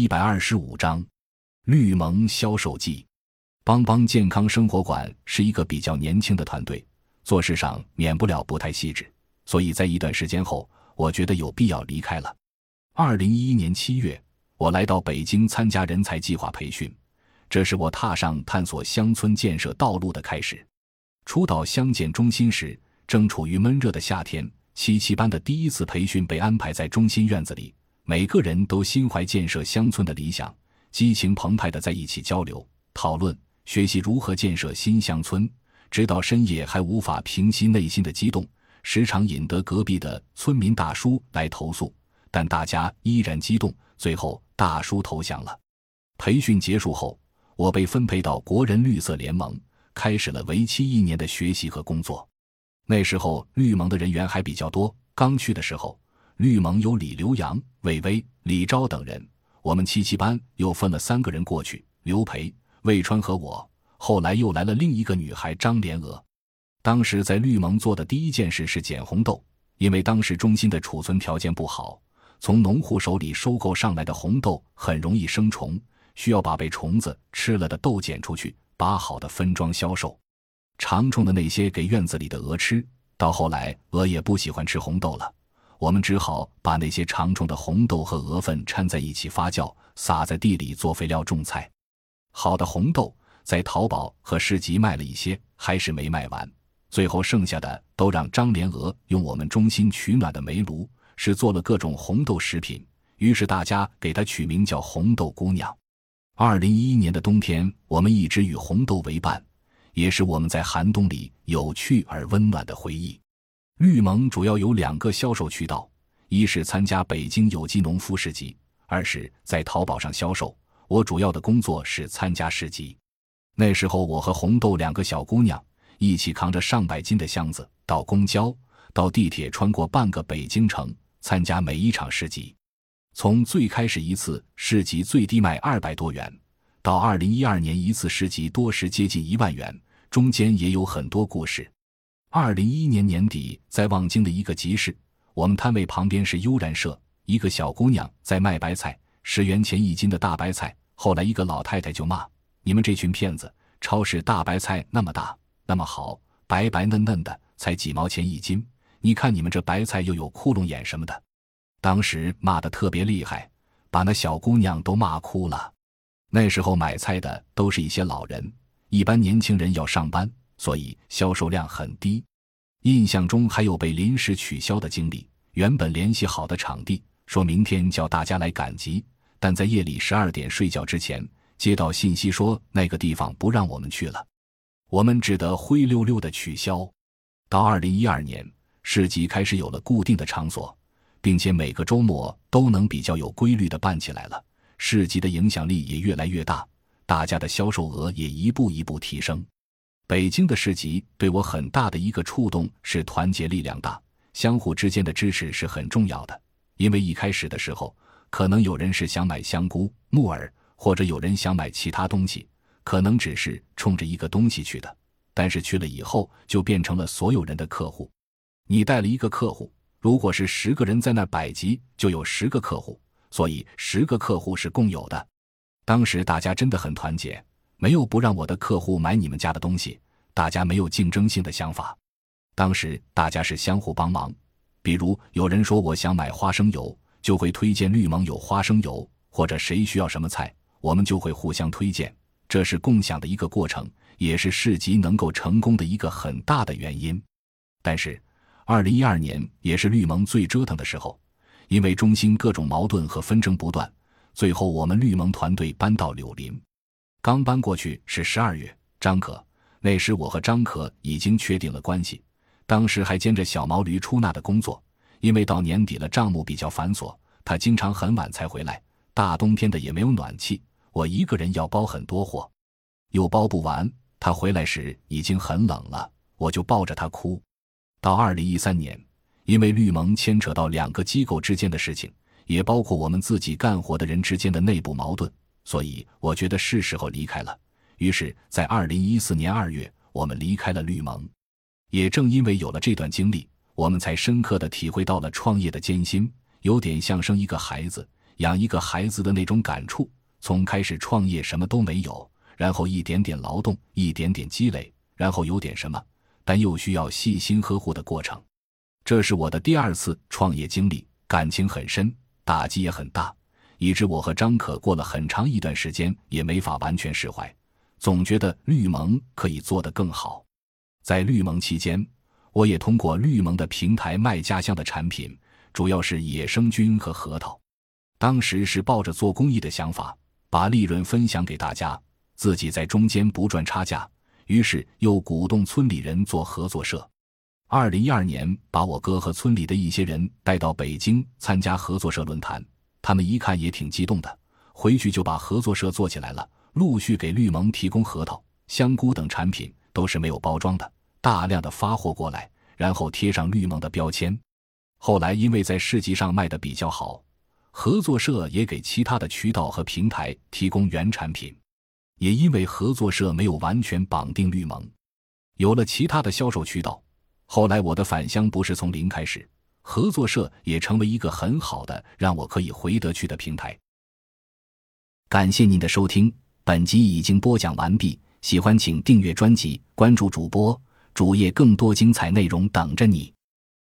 一百二十五章，绿盟销售记。邦邦健康生活馆是一个比较年轻的团队，做事上免不了不太细致，所以在一段时间后，我觉得有必要离开了。二零一一年七月，我来到北京参加人才计划培训，这是我踏上探索乡村建设道路的开始。初到乡建中心时，正处于闷热的夏天，七七班的第一次培训被安排在中心院子里。每个人都心怀建设乡村的理想，激情澎湃地在一起交流、讨论、学习如何建设新乡村，直到深夜还无法平息内心的激动，时常引得隔壁的村民大叔来投诉，但大家依然激动。最后，大叔投降了。培训结束后，我被分配到国人绿色联盟，开始了为期一年的学习和工作。那时候，绿盟的人员还比较多，刚去的时候。绿盟有李刘洋、魏巍、李昭等人，我们七七班又分了三个人过去：刘培、魏川和我。后来又来了另一个女孩张莲娥。当时在绿盟做的第一件事是捡红豆，因为当时中心的储存条件不好，从农户手里收购上来的红豆很容易生虫，需要把被虫子吃了的豆捡出去，把好的分装销售。常种的那些给院子里的鹅吃，到后来鹅也不喜欢吃红豆了。我们只好把那些常种的红豆和鹅粪掺在一起发酵，撒在地里做肥料种菜。好的红豆在淘宝和市集卖了一些，还是没卖完。最后剩下的都让张莲娥用我们中心取暖的煤炉，是做了各种红豆食品。于是大家给她取名叫“红豆姑娘”。二零一一年的冬天，我们一直与红豆为伴，也是我们在寒冬里有趣而温暖的回忆。绿盟主要有两个销售渠道，一是参加北京有机农夫市集，二是在淘宝上销售。我主要的工作是参加市集。那时候，我和红豆两个小姑娘一起扛着上百斤的箱子，到公交、到地铁，穿过半个北京城，参加每一场市集。从最开始一次市集最低卖二百多元，到二零一二年一次市集多时接近一万元，中间也有很多故事。二零一一年年底，在望京的一个集市，我们摊位旁边是悠然社，一个小姑娘在卖白菜，十元钱一斤的大白菜。后来一个老太太就骂：“你们这群骗子！超市大白菜那么大，那么好，白白嫩嫩的，才几毛钱一斤。你看你们这白菜又有窟窿眼什么的。”当时骂得特别厉害，把那小姑娘都骂哭了。那时候买菜的都是一些老人，一般年轻人要上班。所以销售量很低，印象中还有被临时取消的经历。原本联系好的场地，说明天叫大家来赶集，但在夜里十二点睡觉之前，接到信息说那个地方不让我们去了，我们只得灰溜溜的取消。到二零一二年，市集开始有了固定的场所，并且每个周末都能比较有规律的办起来了，市集的影响力也越来越大，大家的销售额也一步一步提升。北京的市集对我很大的一个触动是团结力量大，相互之间的支持是很重要的。因为一开始的时候，可能有人是想买香菇、木耳，或者有人想买其他东西，可能只是冲着一个东西去的。但是去了以后，就变成了所有人的客户。你带了一个客户，如果是十个人在那摆集，就有十个客户，所以十个客户是共有的。当时大家真的很团结。没有不让我的客户买你们家的东西，大家没有竞争性的想法。当时大家是相互帮忙，比如有人说我想买花生油，就会推荐绿盟有花生油，或者谁需要什么菜，我们就会互相推荐。这是共享的一个过程，也是市集能够成功的一个很大的原因。但是，二零一二年也是绿盟最折腾的时候，因为中心各种矛盾和纷争不断，最后我们绿盟团队搬到柳林。刚搬过去是十二月，张可那时我和张可已经确定了关系，当时还兼着小毛驴出纳的工作，因为到年底了账目比较繁琐，他经常很晚才回来，大冬天的也没有暖气，我一个人要包很多货，又包不完，他回来时已经很冷了，我就抱着他哭。到二零一三年，因为绿盟牵扯到两个机构之间的事情，也包括我们自己干活的人之间的内部矛盾。所以我觉得是时候离开了。于是，在二零一四年二月，我们离开了绿盟。也正因为有了这段经历，我们才深刻的体会到了创业的艰辛，有点像生一个孩子，养一个孩子的那种感触。从开始创业什么都没有，然后一点点劳动，一点点积累，然后有点什么，但又需要细心呵护的过程。这是我的第二次创业经历，感情很深，打击也很大，以致我和张可过了很长一段时间也没法完全释怀，总觉得绿盟可以做得更好。在绿盟期间，我也通过绿盟的平台卖家乡的产品，主要是野生菌和核桃。当时是抱着做公益的想法。把利润分享给大家，自己在中间不赚差价。于是又鼓动村里人做合作社。二零一二年，把我哥和村里的一些人带到北京参加合作社论坛，他们一看也挺激动的，回去就把合作社做起来了，陆续给绿盟提供核桃、香菇等产品，都是没有包装的，大量的发货过来，然后贴上绿盟的标签。后来因为在市集上卖的比较好。合作社也给其他的渠道和平台提供原产品，也因为合作社没有完全绑定绿盟，有了其他的销售渠道。后来我的返乡不是从零开始，合作社也成为一个很好的让我可以回得去的平台。感谢您的收听，本集已经播讲完毕。喜欢请订阅专辑，关注主播主页，更多精彩内容等着你。